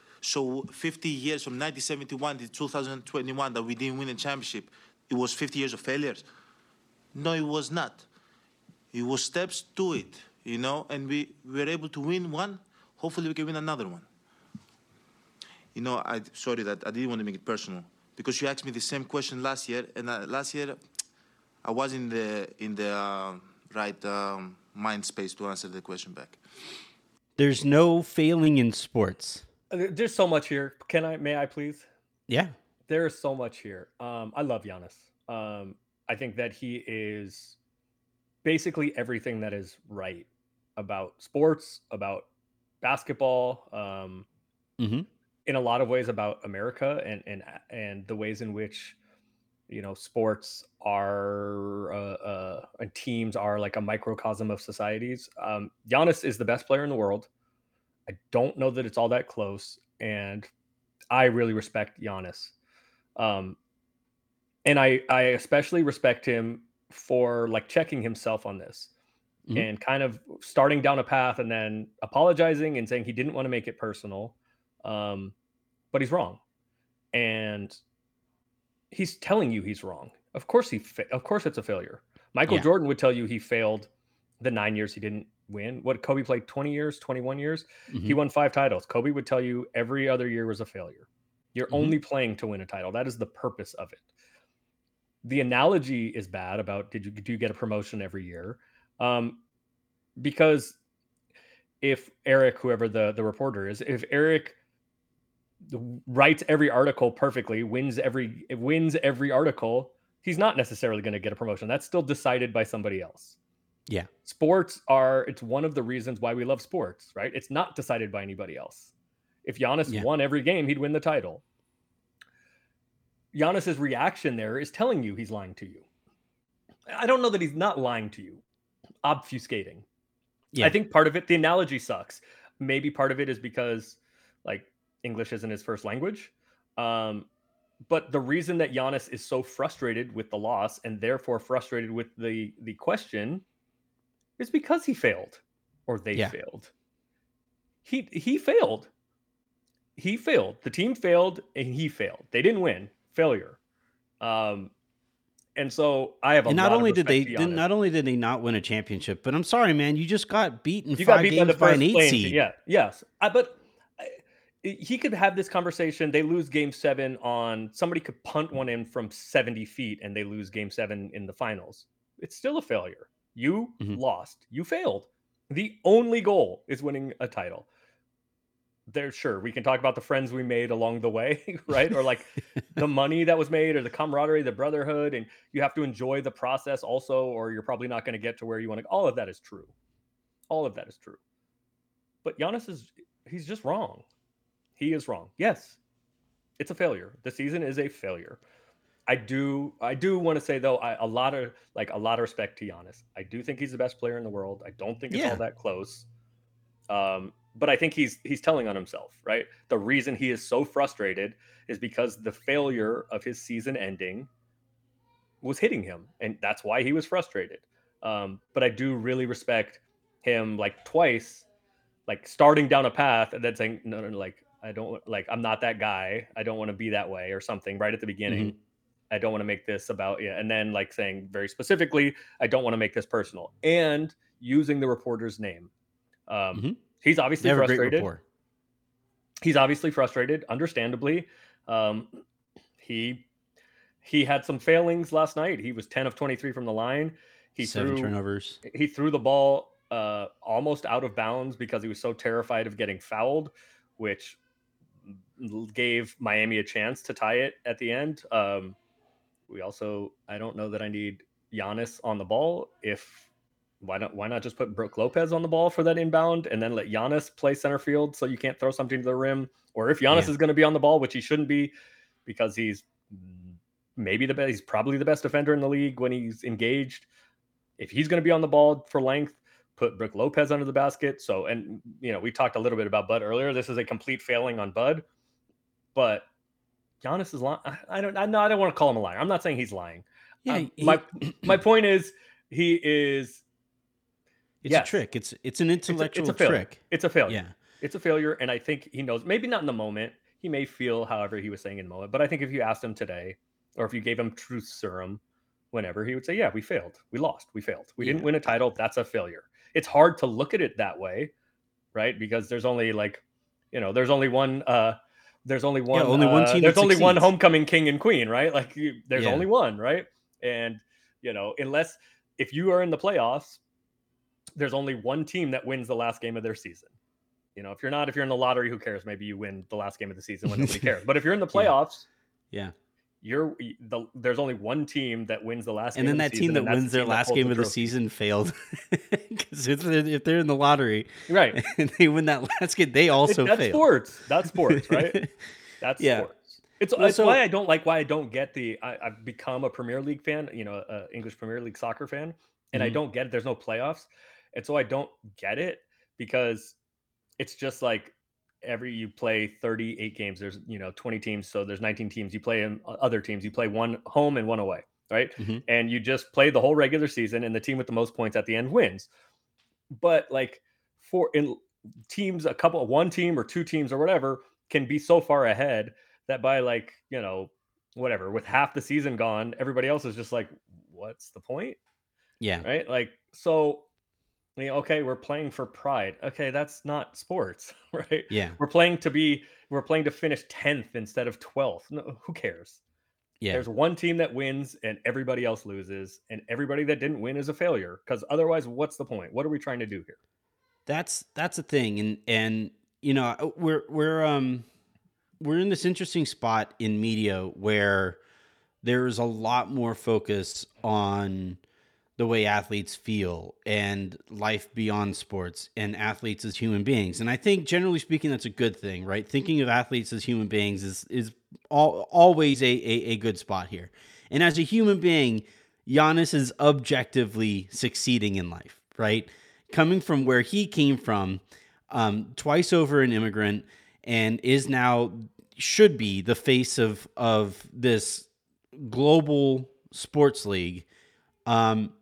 So 50 years from 1971 to 2021 that we didn't win a championship, it was 50 years of failures. No, it was not. It was steps to it, you know, and we, we were able to win one. Hopefully we can win another one. You know, I sorry that I didn't want to make it personal because you asked me the same question last year, and uh, last year I was in the in the uh, right um, mind space to answer the question back. There's no failing in sports. Uh, There's so much here. Can I? May I please? Yeah. There is so much here. Um, I love Giannis. Um, I think that he is basically everything that is right about sports, about basketball, um, Mhm. in a lot of ways about America and and and the ways in which you know sports are uh, uh, and teams are like a microcosm of societies. Um, Giannis is the best player in the world. I don't know that it's all that close, and I really respect Giannis. Um, and I I especially respect him for like checking himself on this Mhm. and kind of starting down a path and then apologizing and saying he didn't want to make it personal. Um, but he's wrong, and he's telling you he's wrong. Of course he fa- of course it's a failure. Michael Yeah. Jordan would tell you he failed the 9 years he didn't win. What Kobe played 20 years, 21 years. He Mhm. won 5 titles. Kobe would tell you every other year was a failure. You're Mhm. only playing to win a title. That is the purpose of it. The analogy is bad about did you do you get a promotion every year? Um, because if Eric, whoever the the reporter is, if Eric writes every article perfectly, wins every wins every article, he's not necessarily going to get a promotion. That's still decided by somebody else. Yeah. Sports are it's one of the reasons why we love sports, right? It's not decided by anybody else. If Giannis Yeah. won every game, he'd win the title. Giannis's reaction there is telling you he's lying to you. I don't know that he's not lying to you, obfuscating. Yeah. I think part of it, the analogy sucks. Maybe part of it is because like English isn't his first language. Um, but the reason that Giannis is so frustrated with the loss and therefore frustrated with the the question is because he failed or they Yeah. failed. He he failed. He failed. The team failed and he failed. They didn't win. Failure. Um, and so I have a And not lot of only did they did, not only did they not win a championship, but I'm sorry, man, you just got beaten you got beat by games the by, first an eight seed. Yeah, yes. I, but I, he could have this conversation. They lose game seven on somebody could punt one in from 70 feet and they lose game seven in the finals. It's still a failure. You Mhm. lost. You failed. The only goal is winning a title. there sure we can talk about the friends we made along the way right? Or like the money that was made or the camaraderie the brotherhood and you have to enjoy the process also or you're probably not going to get to where you want to all of that is true. All of that is true. But Giannis is he's just wrong. He is wrong. Yes. It's a failure. The season is a failure I do I do want to say though I, a lot of like a lot of respect to Giannis I do think he's the best player in the world I don't think it's Yeah. all that close um, but I think he's he's telling on himself, right? The reason he is so frustrated is because the failure of his season ending was hitting him, and that's why he was frustrated. Um, but I do really respect him, like twice, like starting down a path and then saying, "No, no, no like I don't like I'm not that guy. I don't want to be that way," or something right at the beginning. I don't want to make this about yeah, and then like saying very specifically, I don't want to make this personal, and using the reporter's name. Um, He's obviously They have a great frustrated. He's obviously frustrated, understandably. Um, he he had some failings last night. He was 10 of 23 from the line. He Seven threw turnovers. he threw the ball uh, almost out of bounds because he was so terrified of getting fouled, which gave Miami a chance to tie it at the end. Um, we also, I don't know that I need Giannis on the ball. If why not? Why not just put Brook Lopez on the ball for that inbound and then let Giannis play center field so you can't throw something to the rim? Or if Giannis Yeah. is going to be on the ball, which he shouldn't be, because he's maybe the best. He's probably the best defender in the league when he's engaged. If he's going to be on the ball for length, put Brook Lopez under the basket. So, and you know, we talked a little bit about Bud earlier. This is a complete failing on Bud, but Giannis is lying. I don't. I no, I don't want to call him a liar. I'm not saying he's lying. Yeah, Um, he- my my point is he is. It's yes, a trick. It's it's an it's a- intellectual it's a failure. trick. It's a failure. Yeah. It's a failure, and I think he knows. Maybe not in the moment. He may feel however he was saying in the moment, but I think if you asked him today, or if you gave him truth serum, whenever he would say, "Yeah, we failed. We lost. We failed. We didn't win a title. That's a failure." It's hard to look at it that way, right? Because there's only like, you know, there's only one. uh There's only one. only one uh, There's that only one homecoming king and queen, right? Like, you, there's Yeah. only one, right? And you know, unless if you are in the playoffs, there's only one team that wins the last game of their season. You know, if you're not, if you're in the lottery, who cares? Maybe you win the last game of the season when nobody cares. But if you're in the Yeah. playoffs, Yeah. You're the there's only one team that wins the last And game then of that the team that wins their team last game of the season failed because if they're, if they're in the lottery, Right. and they win that last game, they also fail. that's fail. sports. That's sports, right? That's Yeah. sports. It's, Well, it's so- why I don't like why I don't get the I, I've become a Premier League fan, you know, uh, English Premier League soccer fan, and I Mhm. don't get it. There's no playoffs, and so I don't get it because it's just like every you play 38 games. There's you know 20 teams, so there's 19 teams. You play in other teams. You play one home and one away, right? Mhm. And you just play the whole regular season, and the team with the most points at the end wins. But like for in teams, a couple, of one team or two teams or whatever can be so far ahead that by like you know whatever with half the season gone, everybody else is just like, what's the point? Yeah. right? Like, so, know, okay, we're playing for pride. Okay, that's not sports, right? Yeah. We're playing to be, we're playing to finish 10th instead of 12th. No, who cares? Yeah. There's one team that wins and everybody else loses, and everybody that didn't win is a failure. Because otherwise, what's the point? What are we trying to do here? That's that's a thing, and and you know uh, we're we're um we're in this interesting spot in media where there's a lot more focus on the way athletes feel and life beyond sports and athletes as human beings. And I think generally speaking that's a good thing, right? Thinking of athletes as human beings is is all, always a, a a good spot here. And as a human being, Giannis is objectively succeeding in life, right? Coming from where he came from, um, twice over an immigrant, and is now should be the face of of this global sports league. Um,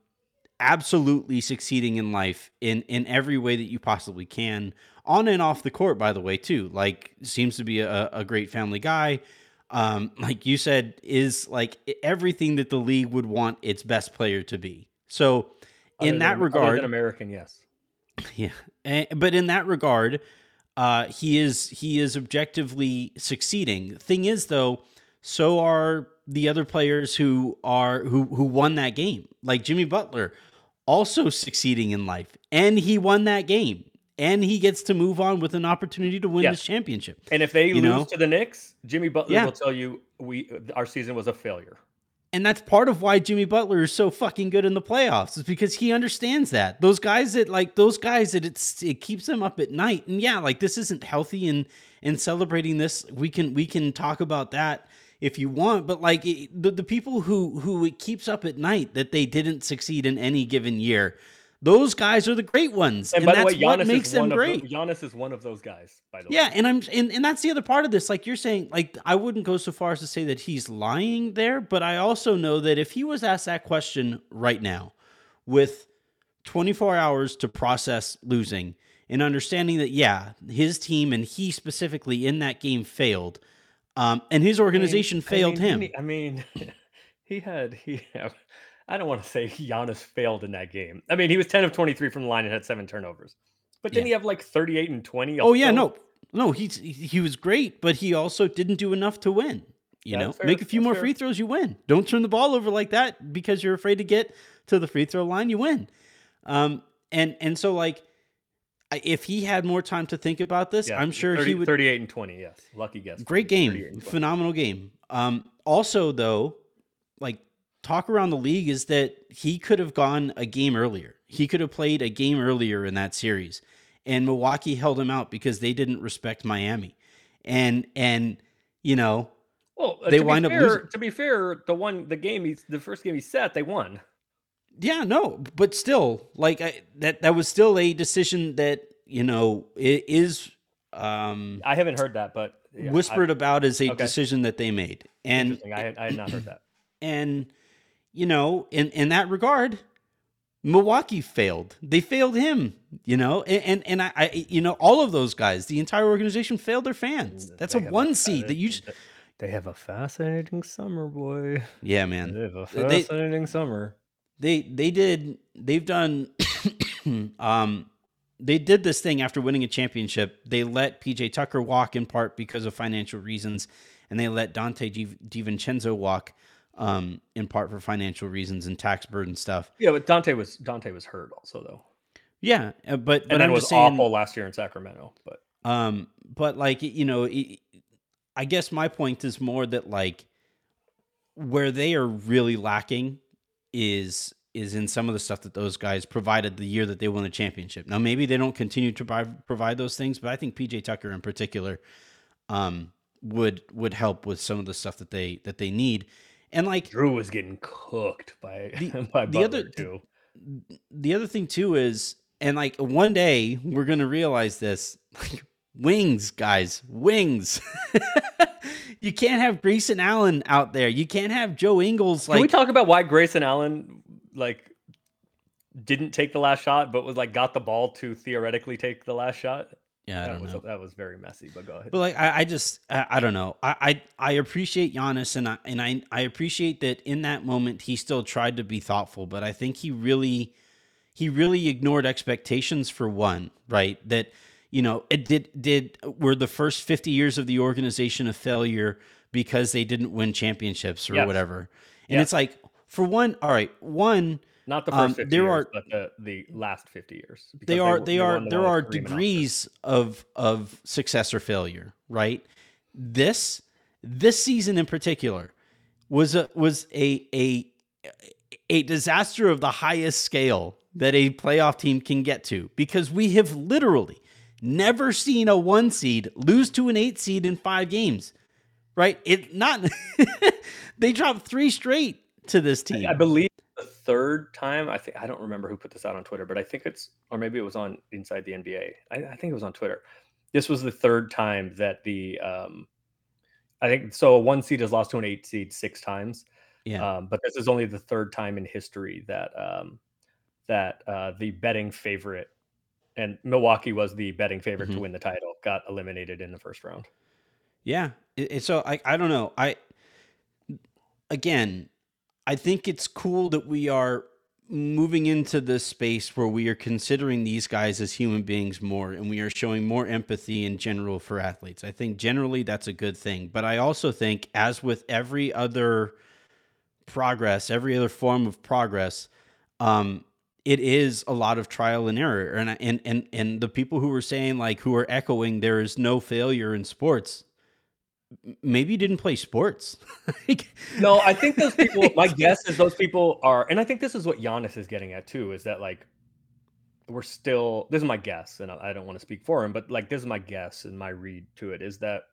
absolutely succeeding in life in in every way that you possibly can. On and off the court by the way too. Like seems to be a, a great family guy. Um like you said is like everything that the league would want its best player to be. So Other in that than- regard American, yes. yeah, Eh, but in that regard, uh, he is he is objectively succeeding. Thing is, though, so are the other players who are who who won that game, like Jimmy Butler, also succeeding in life, and he won that game. and he gets to move on with an opportunity to win Yes. this championship. And if they You lose know? to the Knicks, Jimmy Butler Yeah. will tell you we our season was a failure. And that's part of why Jimmy Butler is so fucking good in the playoffs is because he understands that. Those guys that like those guys that it's it keeps them up at night. And yeah, like this isn't healthy and and celebrating this we can we can talk about that if you want, but like it, the the people who who it keeps up at night that they didn't succeed in any given year. Those guys are the great ones. And, And, by the that's way, what makes them great. the, Giannis is one of those guys. By the way, Yeah, and I'm and, and that's the other part of this. Like you're saying, like I wouldn't go so far as to say that he's lying there, but I also know that if he was asked that question right now with 24 hours to process losing and understanding that yeah, his team and he specifically in that game failed, um, and his organization I mean- failed I mean, him. he- I mean, he had he. I don't want to say Giannis failed in that game. I mean, he was ten of twenty three from the line and had seven turnovers. But didn't he have like thirty eight and twenty? Oh yeah, no, no, he's he he was great, but he also didn't do enough to win. You That's know, fair, make a few more fair. free throws, you win. Don't turn the ball over like that because you're afraid to get to the free throw line, you win. Um, and and so like, if he had more time to think about this, Yeah, I'm sure 30, he would. thirty eight and twenty. Yes, lucky guess. Great game, phenomenal game. Um, also though, like talk around the league is that he could have gone a game earlier. He could have played a game earlier in that series, and Milwaukee held him out because they didn't respect Miami, and and you know Well, uh, they wind up losing. To be fair, the one the game he the first game he set, they won. Yeah, no, but still, like I, that that was still a decision that you know it is um I haven't heard that, but yeah, whispered I- about as a okay. decision that they made, and Interesting. I had, I had not heard that. and you know in in that regard milwaukee failed they failed him you know and and, and I, I you know all of those guys the entire organization failed their fans that's a They have one seed that you fascinating- They have a fascinating summer, boy. yeah man They have a They- fascinating summer. They they did they've done um they did this thing after winning a championship they let pj tucker walk in part because of financial reasons and they let Donte Di- DiVincenzo walk um in part for financial reasons and tax burden stuff Yeah, but Donte was Donte was hurt also though, yeah uh, but but and then i'm was saying awful last year in Sacramento. But Um, but like you know, it, I guess my point is more that like where they are really lacking is is in some of the stuff that those guys provided the year that they won the championship. Now maybe they don't continue to provide, those things, but I think PJ Tucker in particular um would would help with some of the stuff that they that they need. And like Drew was getting cooked by The- by the other- too. the other thing too is and like one day we're gonna realize this like wings guys wings you can't have Grayson Allen out there you can't have Joe Ingles Can we talk about why Grayson Allen like didn't take the last shot, but was like got the ball to theoretically take the last shot? yeah I that don't was know that was very messy. But go ahead. but like I, I just I, I don't know I, I I appreciate Giannis and I and I I appreciate that in that moment he still tried to be thoughtful but I think he really he really ignored expectations for one, right? That you know, it did did were the first 50 years of the organization a failure because they didn't win championships or Yes. whatever. And Yes. it's like for one, all right, one Not the first um, 50 there years, are but the, the last 50 years. they are were- they are the there are with Kareem and Oscar. degrees of of success or failure, right? This this season in particular was a was a a a disaster of the highest scale that a playoff team can get to because we have literally never seen a one seed lose to an eight seed in five games. Right? It not they dropped three straight to this team. I believe the third time. I think I don't remember who put this out on Twitter, but I think it's or maybe it was on Inside the NBA. I, I think it was on Twitter. This was the third time that the um, I think so. A one seed has lost to an eight seed six times. Yeah. Um, but this is only the third time in history that um, that uh, the betting favorite and Milwaukee was the betting favorite Mhm. to win the title got eliminated in the first round. Yeah. So I I don't know. I again, I think it's cool that we are moving into this space where we are considering these guys as human beings more and we are showing more empathy in general for athletes. I think generally that's a good thing, but I also think as with every other progress, every other form of progress, um it is a lot of trial and error, and and and and the people who were saying like who are echoing there is no failure in sports. Maybe you didn't play sports. Like, No, I think those people. my guess is those people are, and I think this is what Giannis is getting at too. Is that like we're still? This is my guess, and I I don't want to speak for him, but like this is my guess and my read to it is that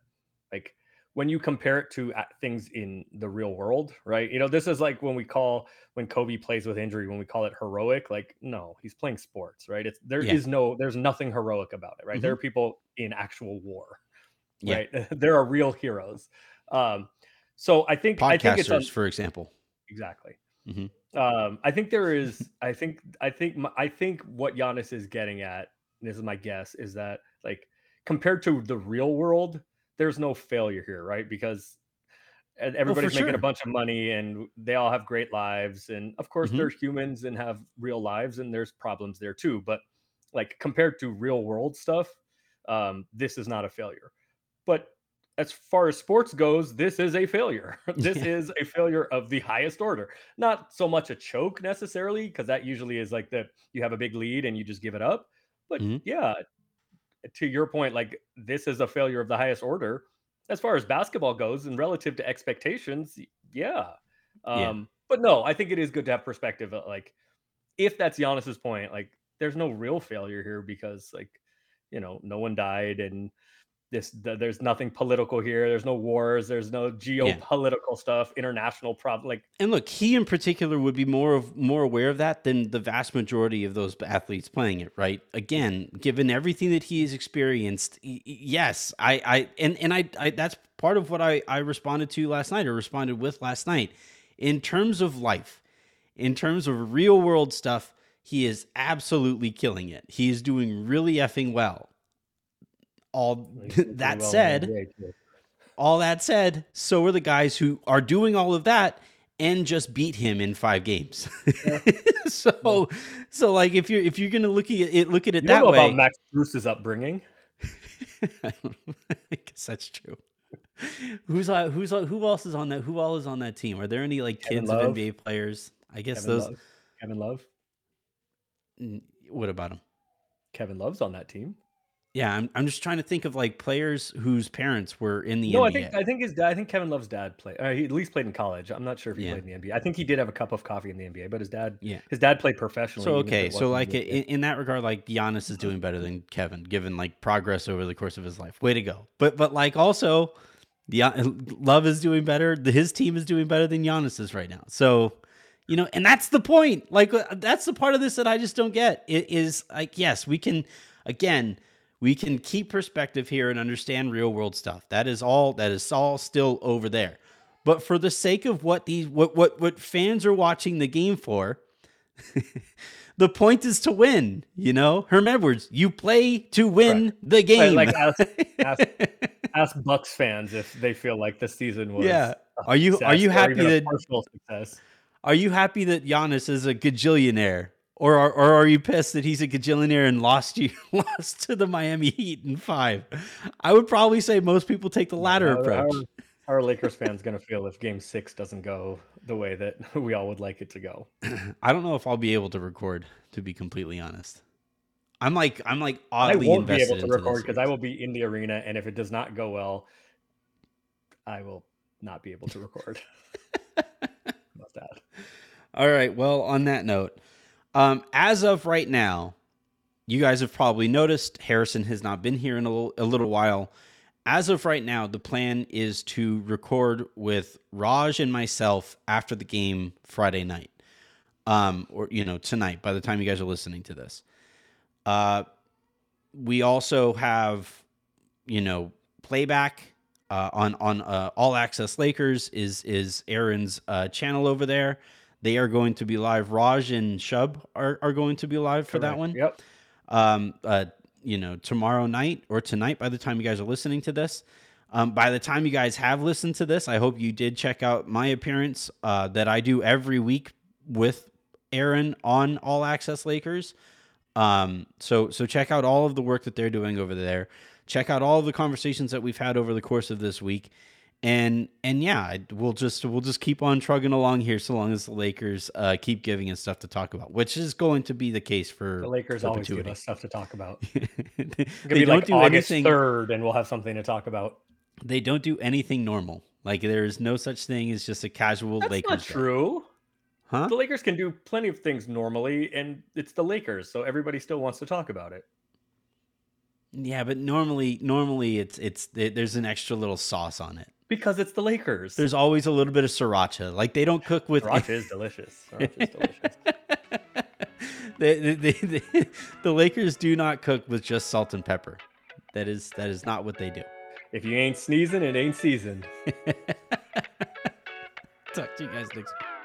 like when you compare it to things in the real world, right? You know, this is like when we call when Kobe plays with injury, when we call it heroic. Like, no, he's playing sports, right? It's there is Yeah. no, there's nothing heroic about it, right? There are people in actual war, Yeah. right? there are real heroes. Um, so I think I think it's podcasters, un- for example. exactly. Mhm. Um, I think there is. I think. I think. I think what Giannis is getting at. This is my guess. Is that like compared to the real world, there's no failure here, right? Because e- everybody's making sure. a bunch of money and they all have great lives, and of course Mhm. they're humans and have real lives, and there's problems there too. But like compared to real world stuff, um, this is not a failure. But as far as sports goes, this is a failure. this is a failure of the highest order. Not so much a choke necessarily, because that usually is like that you have a big lead and you just give it up. But Mhm. yeah, to your point, like this is a failure of the highest order. As far as basketball goes and relative to expectations, yeah. Yeah. Um, but no, I think it is good to have perspective. uh, Like, if that's Giannis's point, like there's no real failure here because like, you know, no one died and this th- there's nothing political here. There's no wars. There's no geopolitical stuff, international problem. Like, And look, he in particular would be more of more aware of that than the vast majority of those athletes playing it, right? Again, given everything that he has experienced, yes, I, I, and and I, I, that's part of what I, I responded to last night, or responded with last night, in terms of life, in terms of real world stuff. He is absolutely killing it. He is doing really effing well. All that well said, all that said, so are the guys who are doing all of that and just beat him in five games. so, so like if you're if you're gonna look at it, look at it you that know way. about Max Strus's upbringing. I guess that's true. Who's on, who's on, who else is on that? Who all is on that team? Are there any like Kevin kids Love. of NBA players? I guess Kevin those. Love. Kevin Love. What about him? Kevin Love's on that team. Yeah, I'm I'm just trying to think of like players whose parents were in the no, NBA. I think I think his dad. I think Kevin Love's dad played. Uh, he at least played in college. I'm not sure if he Yeah. played in the NBA. I think he did have a cup of coffee in the NBA, but his dad. Yeah. His dad played professionally. So even if okay, it so wasn't like in the in, NBA. in that regard, like Giannis is doing better than Kevin, given like progress over the course of his life. Way to go! But but like also, the Love is doing better. the- His team is doing better than Giannis's right now. So you know, and that's the point. Like uh, that's the part of this that I just don't get. It is like yes, we can again. We can keep perspective here and understand real world stuff. That is all. That is all still over there. But for the sake of what these what what what fans are watching the game for, the point is to win. You know, Herm Edwards, you play to win the Right, game. Like ask, ask, ask Bucks fans if they feel like the season was. Yeah. Are you- are you happy that- are you happy that Giannis is a gajillionaire? Or are, or are you pissed that he's a gajillionaire and lost you lost to the Miami Heat in five? I would probably say most people take the latter How- approach. How are Lakers fans going to feel if Game Six doesn't go the way that we all would like it to go? I don't know if I'll be able to record, to be completely honest. I'm like I'm like I oddly won't be able to record because I will be in the arena, and if it does not go well, I will not be able to record. About that. All right. Well, on that note, um, as of right now, you guys have probably noticed Harrison has not been here in a little, a little while. As of right now, the plan is to record with Raj and myself after the game Friday night, um, or you know tonight. By the time you guys are listening to this, uh, we also have you know playback uh, on on uh, All Access Lakers is is Aaron's uh, channel over there. They are going to be live. Raj and Shub are, are going to be live for that one. Yep. Um, uh, you know, tomorrow night or tonight by the time you guys are listening to this. Um, by the time you guys have listened to this, I hope you did check out my appearance uh, that I do every week with Aaron on All Access Lakers. Um, so so check out all of the work that they're doing over there. Check out all of the conversations that we've had over the course of this week. And and yeah, we'll just we'll just keep on trugging along here so long as the Lakers uh, keep giving us stuff to talk about, which is going to be the case for The Lakers always give us stuff to talk about. they It they be don't like do August anything. third, and we'll have something to talk about. They don't do anything normal. Like there's no such thing as just a casual That's Lakers. not day. true. Huh? The Lakers can do plenty of things normally, and it's the Lakers, so everybody still wants to talk about it. Yeah, but normally normally it's it's there- there's an extra little sauce on it. Because it's the Lakers. There's always a little bit of sriracha. Like they don't cook with Sriracha is delicious. Sriracha is delicious. the, the, the, the Lakers do not cook with just salt and pepper. That is that is not what they do. If you ain't sneezing, it ain't seasoned. Talk to you guys next week.